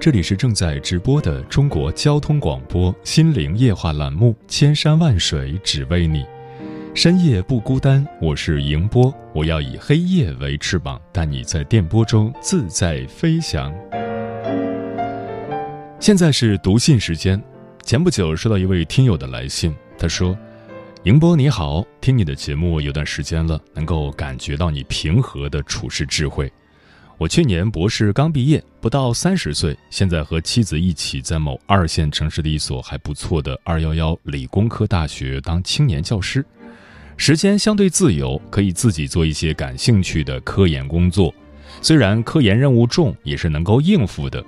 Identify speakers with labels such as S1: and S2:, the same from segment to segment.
S1: 这里是正在直播的中国交通广播心灵夜话栏目《千山万水只为你》，深夜不孤单。我是迎波，我要以黑夜为翅膀，带你在电波中自在飞翔。现在是读信时间。前不久收到一位听友的来信，他说：“迎波你好，听你的节目有段时间了，能够感觉到你平和的处事智慧。”我去年博士刚毕业，不到三十岁，现在和妻子一起在某二线城市的一所还不错的“二幺幺”理工科大学当青年教师，时间相对自由，可以自己做一些感兴趣的科研工作。虽然科研任务重，也是能够应付的。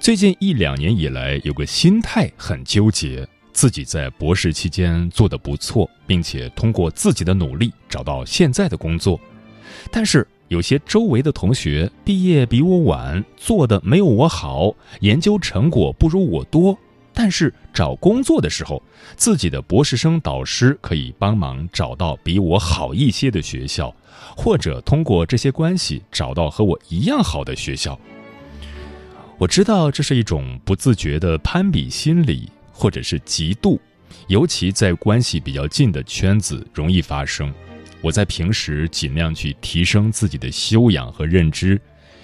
S1: 最近一两年以来，有个心态很纠结：自己在博士期间做得不错，并且通过自己的努力找到现在的工作，但是。有些周围的同学毕业比我晚，做的没有我好，研究成果不如我多，但是找工作的时候，自己的博士生导师可以帮忙找到比我好一些的学校，或者通过这些关系找到和我一样好的学校。我知道这是一种不自觉的攀比心理，或者是嫉妒，尤其在关系比较近的圈子容易发生。我在平时尽量去提升自己的修养和认知，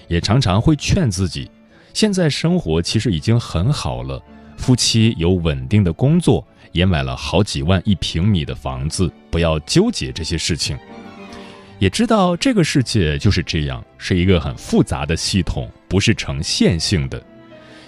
S1: 也常常会劝自己，现在生活其实已经很好了，夫妻有稳定的工作，也买了好几万一平米的房子，不要纠结这些事情。也知道这个世界就是这样，是一个很复杂的系统，不是呈线性的，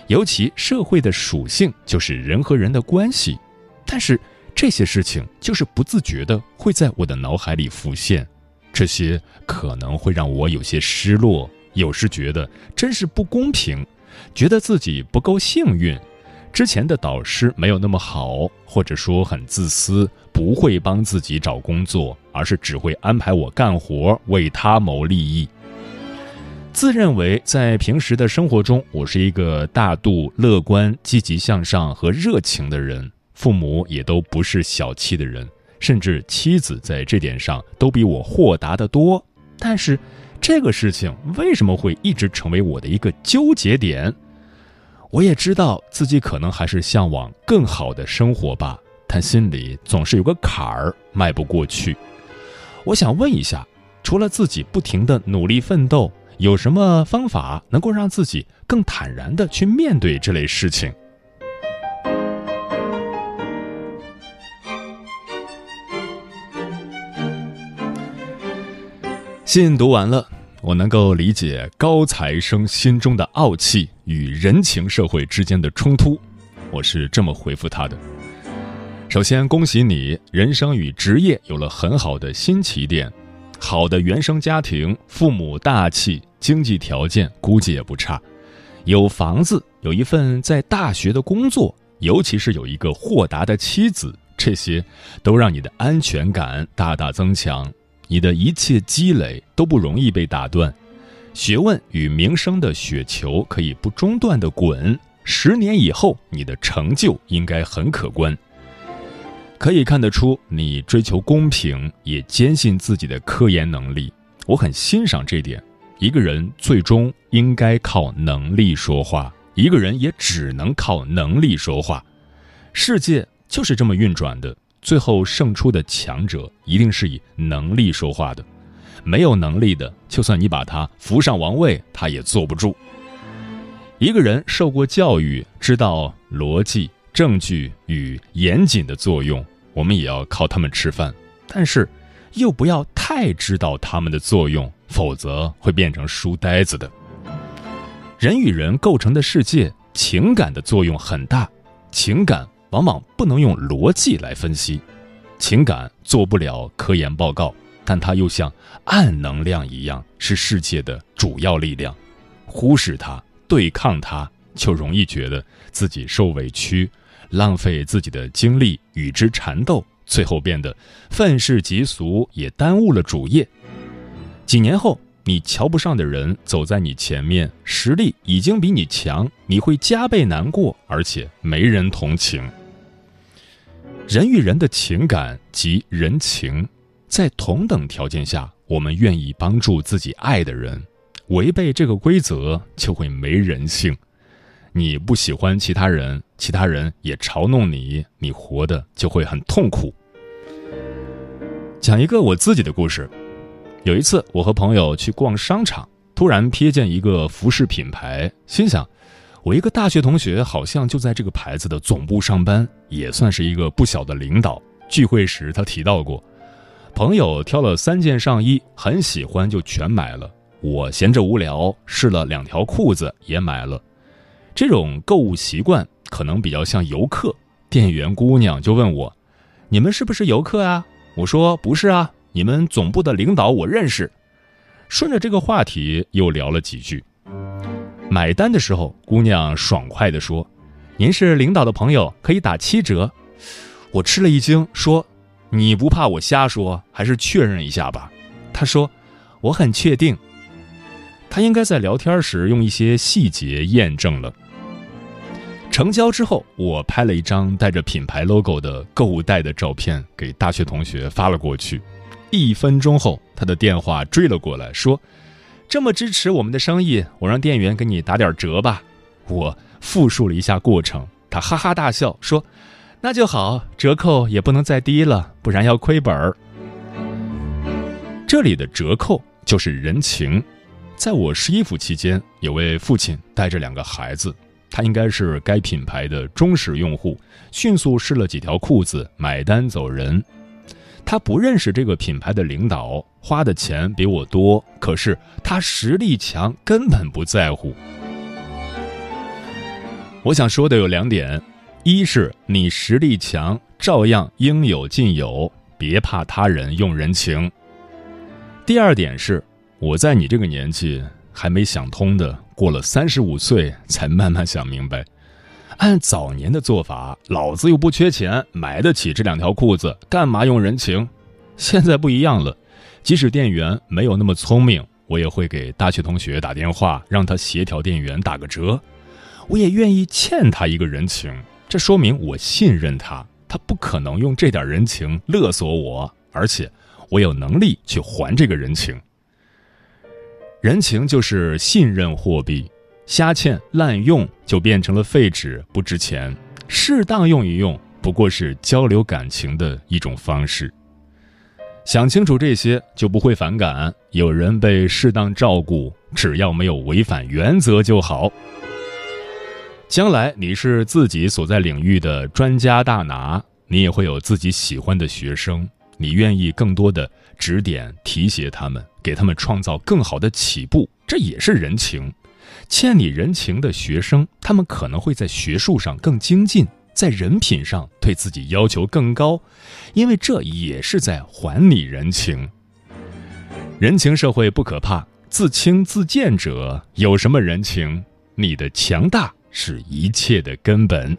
S1: 尤其社会的属性就是人和人的关系，但是。这些事情就是不自觉的会在我的脑海里浮现，这些可能会让我有些失落，有时觉得真是不公平，觉得自己不够幸运，之前的导师没有那么好，或者说很自私，不会帮自己找工作，而是只会安排我干活，为他谋利益。自认为在平时的生活中，我是一个大度、乐观、积极向上和热情的人。父母也都不是小气的人，甚至妻子在这点上都比我豁达的多。但是，这个事情为什么会一直成为我的一个纠结点？我也知道自己可能还是向往更好的生活吧，但心里总是有个坎儿迈不过去。我想问一下，除了自己不停的努力奋斗，有什么方法能够让自己更坦然的去面对这类事情？信读完了，我能够理解高材生心中的傲气与人情社会之间的冲突。我是这么回复他的：首先，恭喜你，人生与职业有了很好的新起点。好的原生家庭，父母大气，经济条件估计也不差，有房子，有一份在大学的工作，尤其是有一个豁达的妻子，这些都让你的安全感大大增强。你的一切积累都不容易被打断，学问与名声的雪球可以不中断的滚。十年以后，你的成就应该很可观。可以看得出，你追求公平，也坚信自己的科研能力。我很欣赏这点。一个人最终应该靠能力说话，一个人也只能靠能力说话。世界就是这么运转的。最后胜出的强者一定是以能力说话的，没有能力的，就算你把他扶上王位，他也坐不住。一个人受过教育，知道逻辑、证据与严谨的作用，我们也要靠他们吃饭。但是，又不要太知道他们的作用，否则会变成书呆子的。人与人构成的世界，情感的作用很大。情感往往不能用逻辑来分析，情感做不了科研报告，但它又像暗能量一样，是世界的主要力量。忽视它，对抗它，就容易觉得自己受委屈，浪费自己的精力与之缠斗，最后变得愤世嫉俗，也耽误了主业。几年后。你瞧不上的人走在你前面，实力已经比你强，你会加倍难过，而且没人同情。人与人的情感及人情，在同等条件下，我们愿意帮助自己爱的人。违背这个规则，就会没人性。你不喜欢其他人，其他人也嘲弄你，你活的就会很痛苦。讲一个我自己的故事。有一次，我和朋友去逛商场，突然瞥见一个服饰品牌，心想，我一个大学同学好像就在这个牌子的总部上班，也算是一个不小的领导。聚会时他提到过，朋友挑了三件上衣，很喜欢就全买了。我闲着无聊，试了两条裤子也买了。这种购物习惯可能比较像游客。店员姑娘就问我：“你们是不是游客啊？”我说：“不是啊。”你们总部的领导我认识，顺着这个话题又聊了几句。买单的时候，姑娘爽快地说：“您是领导的朋友，可以打七折。”我吃了一惊，说：“你不怕我瞎说，还是确认一下吧？”她说：“我很确定。”她应该在聊天时用一些细节验证了。成交之后，我拍了一张带着品牌 logo 的购物袋的照片，给大学同学发了过去。一分钟后，他的电话追了过来，说：“这么支持我们的生意，我让店员给你打点折吧。”我复述了一下过程，他哈哈大笑说：“那就好，折扣也不能再低了，不然要亏本儿。”这里的折扣就是人情。在我试衣服期间，有位父亲带着两个孩子，他应该是该品牌的忠实用户，迅速试了几条裤子，买单走人。他不认识这个品牌的领导，花的钱比我多，可是他实力强，根本不在乎。我想说的有两点：一是你实力强，照样应有尽有，别怕他人用人情；第二点是，我在你这个年纪还没想通的，过了三十五岁才慢慢想明白。按早年的做法，老子又不缺钱，买得起这两条裤子，干嘛用人情？现在不一样了，即使店员没有那么聪明，我也会给大学同学打电话，让他协调店员打个折。我也愿意欠他一个人情，这说明我信任他，他不可能用这点人情勒索我，而且我有能力去还这个人情。人情就是信任货币。瞎欠滥用就变成了废纸，不值钱。适当用一用，不过是交流感情的一种方式。想清楚这些，就不会反感。有人被适当照顾，只要没有违反原则就好。将来你是自己所在领域的专家大拿，你也会有自己喜欢的学生，你愿意更多的指点提携他们，给他们创造更好的起步，这也是人情。欠你人情的学生，他们可能会在学术上更精进，在人品上对自己要求更高，因为这也是在还你人情。人情社会不可怕，自轻自贱者有什么人情？你的强大是一切的根本。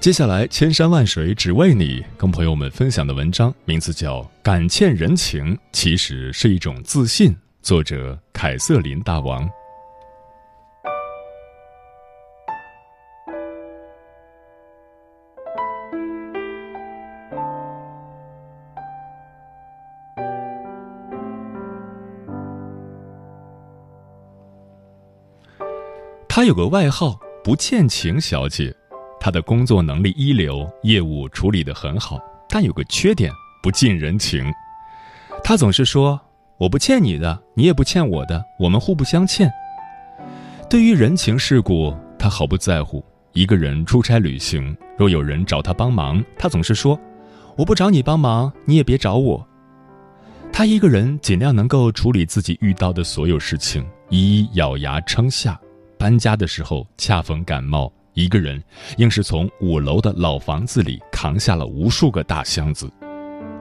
S1: 接下来，千山万水只为你，跟朋友们分享的文章名字叫《感欠人情其实是一种自信》，作者凯瑟琳大王。她有个外号“不欠情小姐”。他的工作能力一流，业务处理得很好，但有个缺点，不近人情。他总是说：“我不欠你的，你也不欠我的，我们互不相欠。”对于人情世故，他毫不在乎。一个人出差旅行，若有人找他帮忙，他总是说：“我不找你帮忙，你也别找我。”他一个人尽量能够处理自己遇到的所有事情，一一咬牙撑下。搬家的时候恰逢感冒，一个人硬是从五楼的老房子里扛下了无数个大箱子。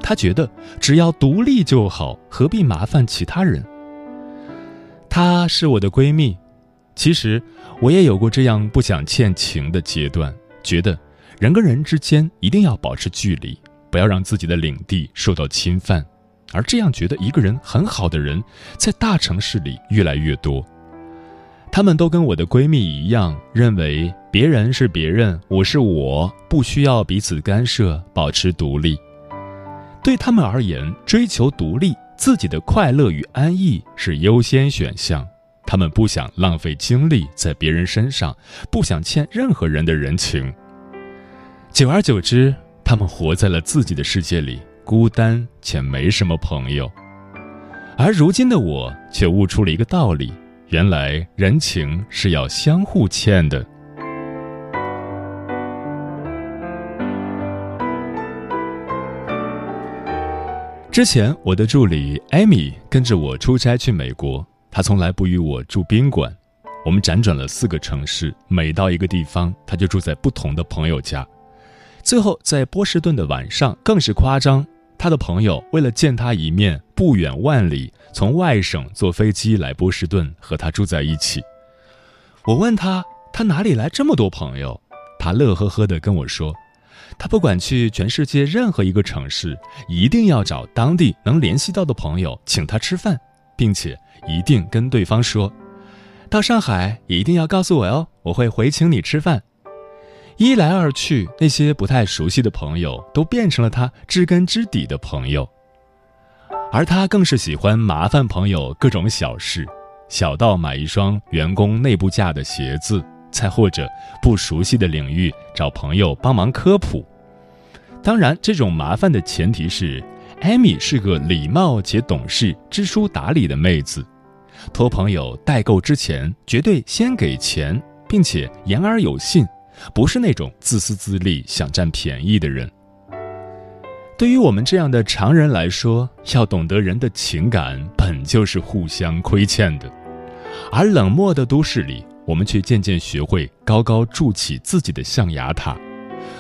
S1: 他觉得只要独立就好，何必麻烦其他人？她是我的闺蜜，其实我也有过这样不想欠情的阶段，觉得人跟人之间一定要保持距离，不要让自己的领地受到侵犯。而这样觉得一个人很好的人，在大城市里越来越多。她们都跟我的闺蜜一样，认为别人是别人，我是我，不需要彼此干涉，保持独立。对他们而言，追求独立，自己的快乐与安逸是优先选项。他们不想浪费精力在别人身上，不想欠任何人的人情。久而久之，他们活在了自己的世界里。孤单且没什么朋友，而如今的我却悟出了一个道理：原来人情是要相互欠的。之前我的助理艾米跟着我出差去美国，她从来不与我住宾馆，我们辗转了四个城市，每到一个地方，她就住在不同的朋友家。最后在波士顿的晚上更是夸张。他的朋友为了见他一面，不远万里从外省坐飞机来波士顿和他住在一起。我问他，他哪里来这么多朋友？他乐呵呵地跟我说，他不管去全世界任何一个城市，一定要找当地能联系到的朋友请他吃饭，并且一定跟对方说，到上海一定要告诉我哦，我会回请你吃饭。一来二去，那些不太熟悉的朋友都变成了他知根知底的朋友，而他更是喜欢麻烦朋友各种小事，小到买一双员工内部价的鞋子，再或者不熟悉的领域找朋友帮忙科普。当然，这种麻烦的前提是艾米是个礼貌且懂事、知书达理的妹子，托朋友代购之前绝对先给钱，并且言而有信。不是那种自私自利、想占便宜的人。对于我们这样的常人来说，要懂得人的情感本就是互相亏欠的。而冷漠的都市里，我们却渐渐学会高高筑起自己的象牙塔，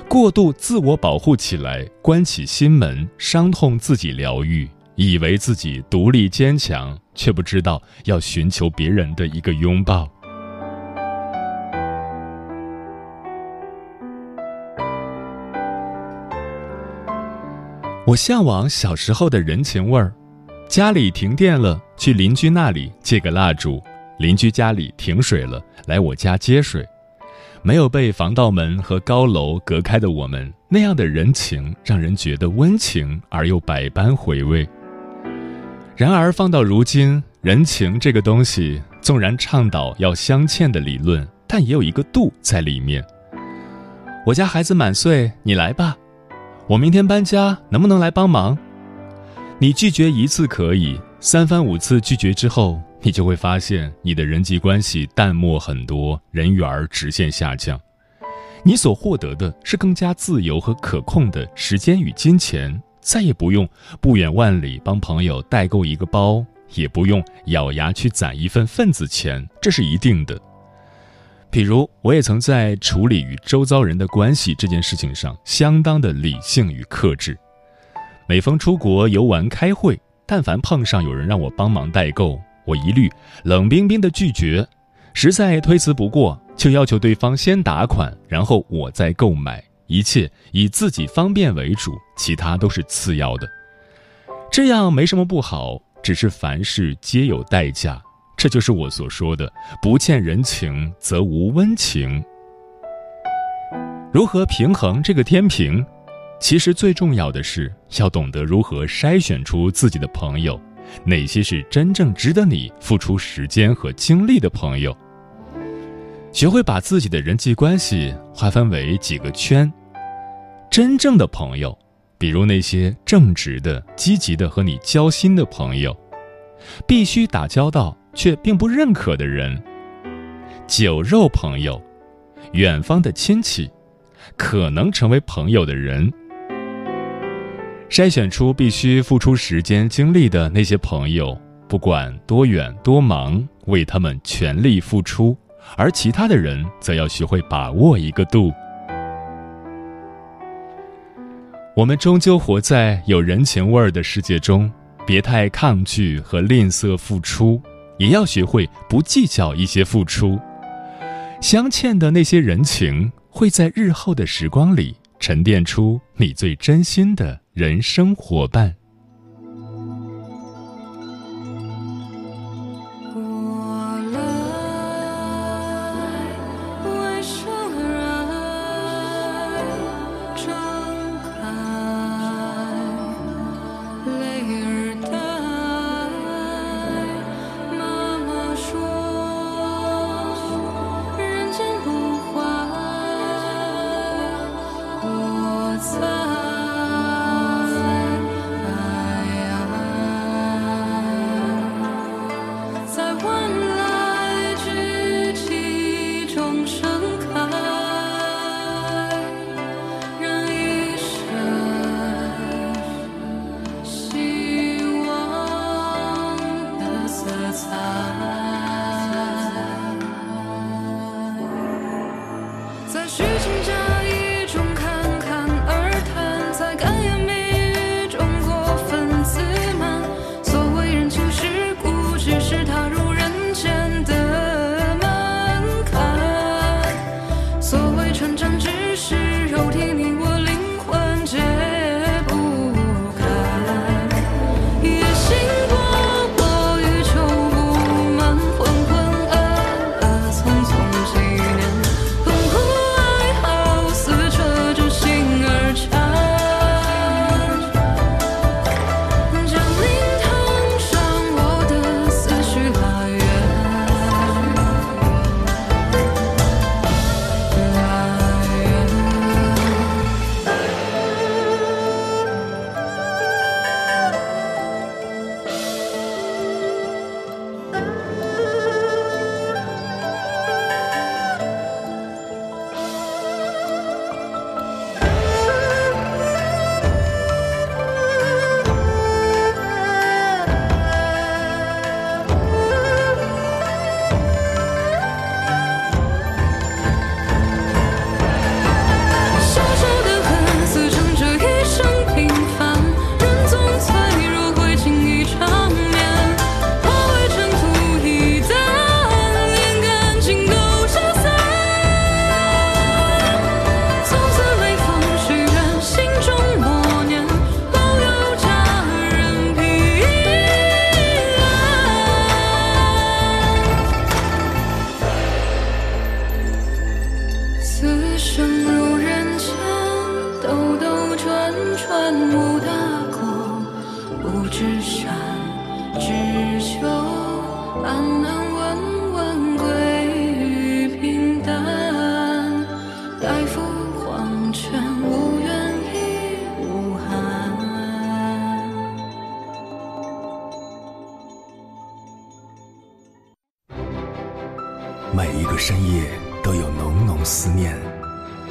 S1: 过度自我保护起来，关起心门，伤痛自己疗愈，以为自己独立坚强，却不知道要寻求别人的一个拥抱。我向往小时候的人情味儿，家里停电了，去邻居那里借个蜡烛；邻居家里停水了，来我家接水。没有被防盗门和高楼隔开的我们，那样的人情让人觉得温情而又百般回味。然而放到如今，人情这个东西，纵然倡导要相欠的理论，但也有一个度在里面。我家孩子满岁，你来吧。我明天搬家，能不能来帮忙？你拒绝一次可以，三番五次拒绝之后，你就会发现你的人际关系淡漠很多，人缘直线下降。你所获得的是更加自由和可控的时间与金钱，再也不用不远万里帮朋友代购一个包，也不用咬牙去攒一份份子钱，这是一定的。比如，我也曾在处理与周遭人的关系这件事情上相当的理性与克制。每逢出国游玩、开会，但凡碰上有人让我帮忙代购，我一律冷冰冰的拒绝。实在推辞不过，就要求对方先打款，然后我再购买。一切以自己方便为主，其他都是次要的。这样没什么不好，只是凡事皆有代价。这就是我所说的“不欠人情则无温情”。如何平衡这个天平？其实最重要的是要懂得如何筛选出自己的朋友，哪些是真正值得你付出时间和精力的朋友。学会把自己的人际关系划分为几个圈。真正的朋友，比如那些正直的、积极的和你交心的朋友，必须打交道却并不认可的人。酒肉朋友，远方的亲戚，可能成为朋友的人。筛选出必须付出时间精力的那些朋友，不管多远多忙，为他们全力付出；而其他的人，则要学会把握一个度。我们终究活在有人情味儿的世界中，别太抗拒和吝啬付出，也要学会不计较一些付出。相欠的那些人情，会在日后的时光里沉淀出你最真心的人生伙伴。
S2: 会成长只是肉体铭每一个深夜都有浓浓思念，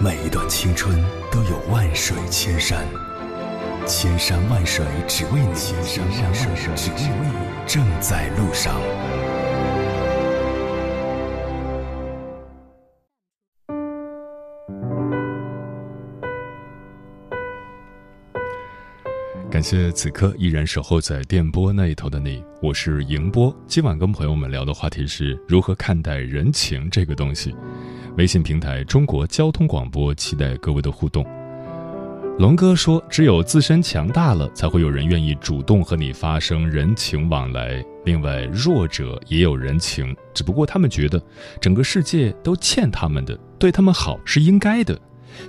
S2: 每一段青春都有万水千山，千山万水只为你，千山万水只为你，正在路上。
S1: 感谢此刻依然守候在电波那一头的你，我是迎波。今晚跟朋友们聊的话题是如何看待人情这个东西。微信平台中国交通广播，期待各位的互动。龙哥说：“只有自身强大了，才会有人愿意主动和你发生人情往来。另外，弱者也有人情，只不过他们觉得整个世界都欠他们的，对他们好是应该的。”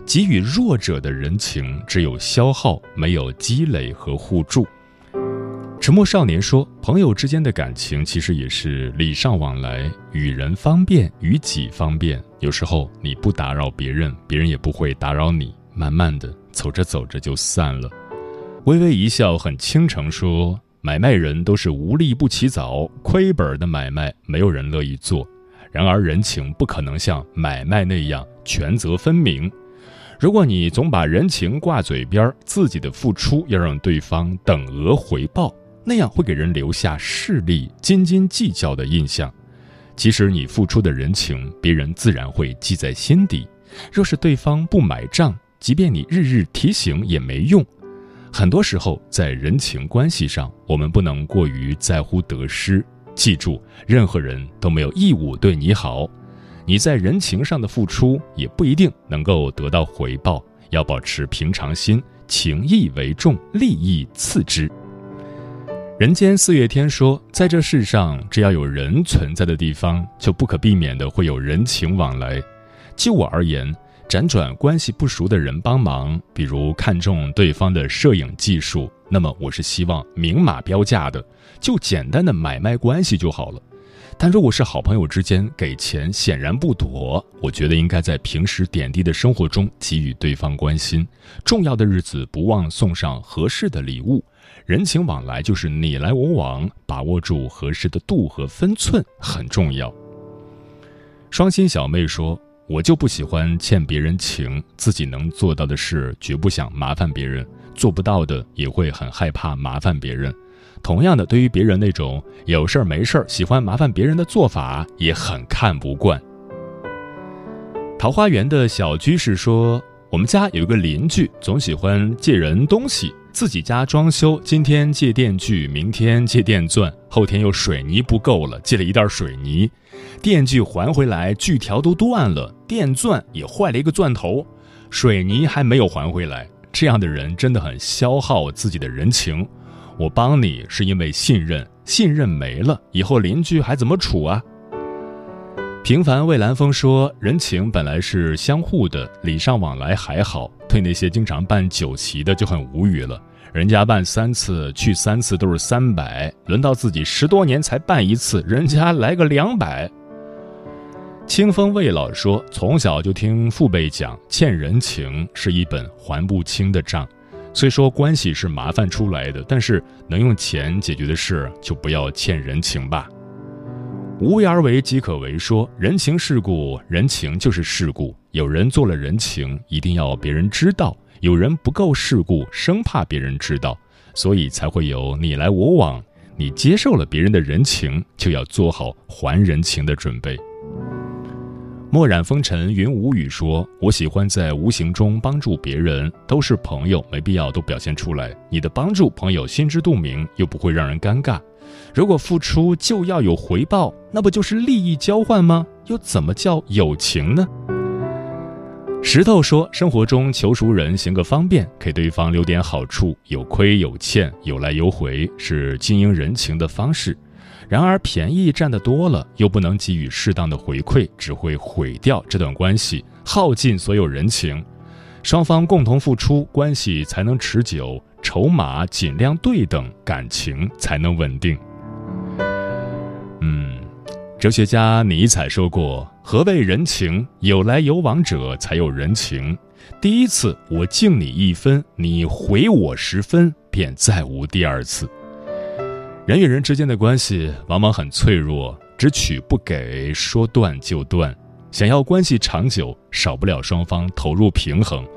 S1: 给予弱者的人情，只有消耗，没有积累和互助。沉默少年说：“朋友之间的感情，其实也是礼尚往来，与人方便，与己方便，有时候你不打扰别人，别人也不会打扰你。慢慢的，走着走着就散了。微微一笑，很倾城说：“买卖人都是无利不起早，亏本的买卖没有人乐意做。然而人情不可能像买卖那样权责分明。如果你总把人情挂嘴边，自己的付出要让对方等额回报，那样会给人留下势利、斤斤计较的印象。其实你付出的人情，别人自然会记在心底。若是对方不买账，即便你日日提醒也没用。很多时候，在人情关系上，我们不能过于在乎得失。记住，任何人都没有义务对你好，你在人情上的付出也不一定能够得到回报。要保持平常心，情义为重，利益次之。人间四月天说，在这世上，只要有人存在的地方，就不可避免的会有人情往来。就我而言。辗转关系不熟的人帮忙，比如看中对方的摄影技术，那么我是希望明码标价的，就简单的买卖关系就好了。但如果是好朋友之间给钱，显然不妥。我觉得应该在平时点滴的生活中给予对方关心，重要的日子不忘送上合适的礼物。人情往来就是你来我往，把握住合适的度和分寸很重要。双心小妹说。我就不喜欢欠别人情，自己能做到的事绝不想麻烦别人，做不到的也会很害怕麻烦别人。同样的，对于别人那种有事儿没事儿喜欢麻烦别人的做法，也很看不惯。桃花源的小居士说：“我们家有一个邻居，总喜欢借人东西。”自己家装修，今天借电锯，明天借电钻，后天又水泥不够了，借了一袋水泥，电锯还回来，锯条都断了，电钻也坏了一个钻头，水泥还没有还回来。这样的人真的很消耗自己的人情。我帮你是因为信任，信任没了，以后邻居还怎么处啊？平凡蔚蓝风说，人情本来是相互的，礼尚往来还好，对那些经常办酒席的就很无语了。人家办三次，去三次都是三百，轮到自己十多年才办一次，人家来个两百。清风未老说，从小就听父辈讲，欠人情是一本还不清的账。虽说关系是麻烦出来的，但是能用钱解决的事，就不要欠人情吧。无为而为即可为说，人情世故，人情就是世故。有人做了人情，一定要别人知道。有人不够世故，生怕别人知道，所以才会有你来我往。你接受了别人的人情，就要做好还人情的准备。墨染风尘云无语说：“我喜欢在无形中帮助别人，都是朋友，没必要都表现出来。你的帮助，朋友心知肚明，又不会让人尴尬。如果付出就要有回报，那不就是利益交换吗？又怎么叫友情呢？”石头说：“生活中求熟人，行个方便，给对方留点好处，有亏有欠，有来有回，是经营人情的方式。然而，便宜占得多了，又不能给予适当的回馈，只会毁掉这段关系，耗尽所有人情。双方共同付出，关系才能持久，筹码尽量对等，感情才能稳定。”嗯，哲学家尼采说过。何谓人情？有来有往者才有人情。第一次我敬你一分，你回我十分，便再无第二次。人与人之间的关系往往很脆弱，只取不给，说断就断。想要关系长久，少不了双方投入平衡。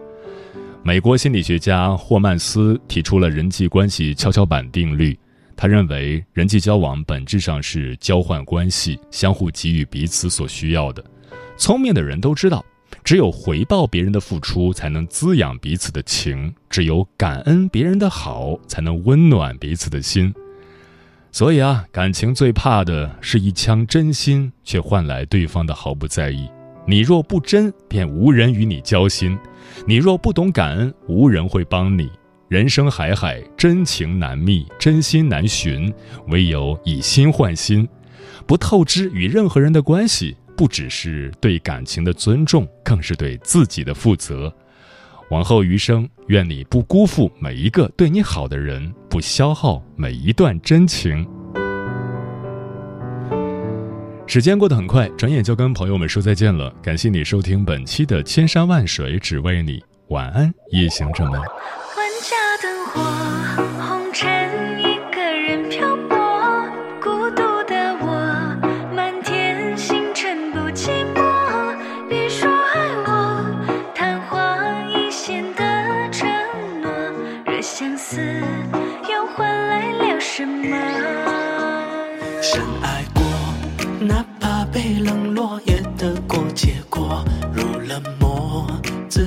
S1: 美国心理学家霍曼斯提出了人际关系跷跷板定律。他认为，人际交往本质上是交换关系，相互给予彼此所需要的。聪明的人都知道，只有回报别人的付出，才能滋养彼此的情；只有感恩别人的好，才能温暖彼此的心。所以啊，感情最怕的是一腔真心，却换来对方的毫不在意。你若不真，便无人与你交心；你若不懂感恩，无人会帮你。人生海海，真情难觅，真心难寻，唯有以心换心。不透支与任何人的关系，不只是对感情的尊重，更是对自己的负责。往后余生，愿你不辜负每一个对你好的人，不消耗每一段真情。时间过得很快，转眼就跟朋友们说再见了。感谢你收听本期的《千山万水只为你》，晚安，夜行者们。
S3: 万家灯火，红尘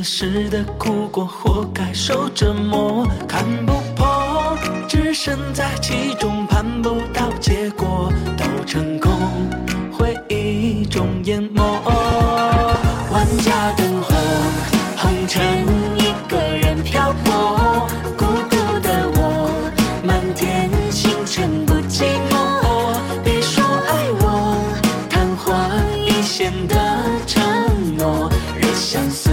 S3: 是的苦果，活该受折磨，看不破，置身在其中，盼不到结果，都成空，回忆中淹没。万家灯火，红尘一个人漂泊，孤独的我，满天星辰不寂寞。别说爱我，昙花一现的承诺，若相思。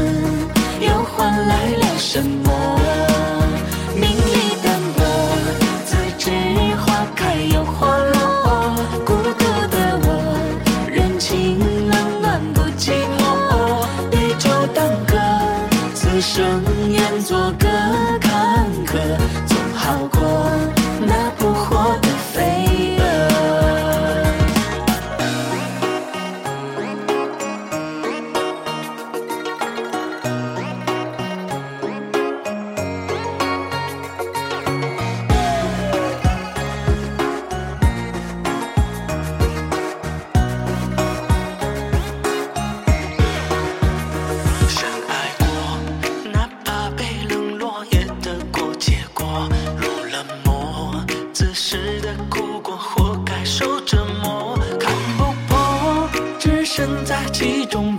S3: 世的苦果活该受折磨看不破置身在其中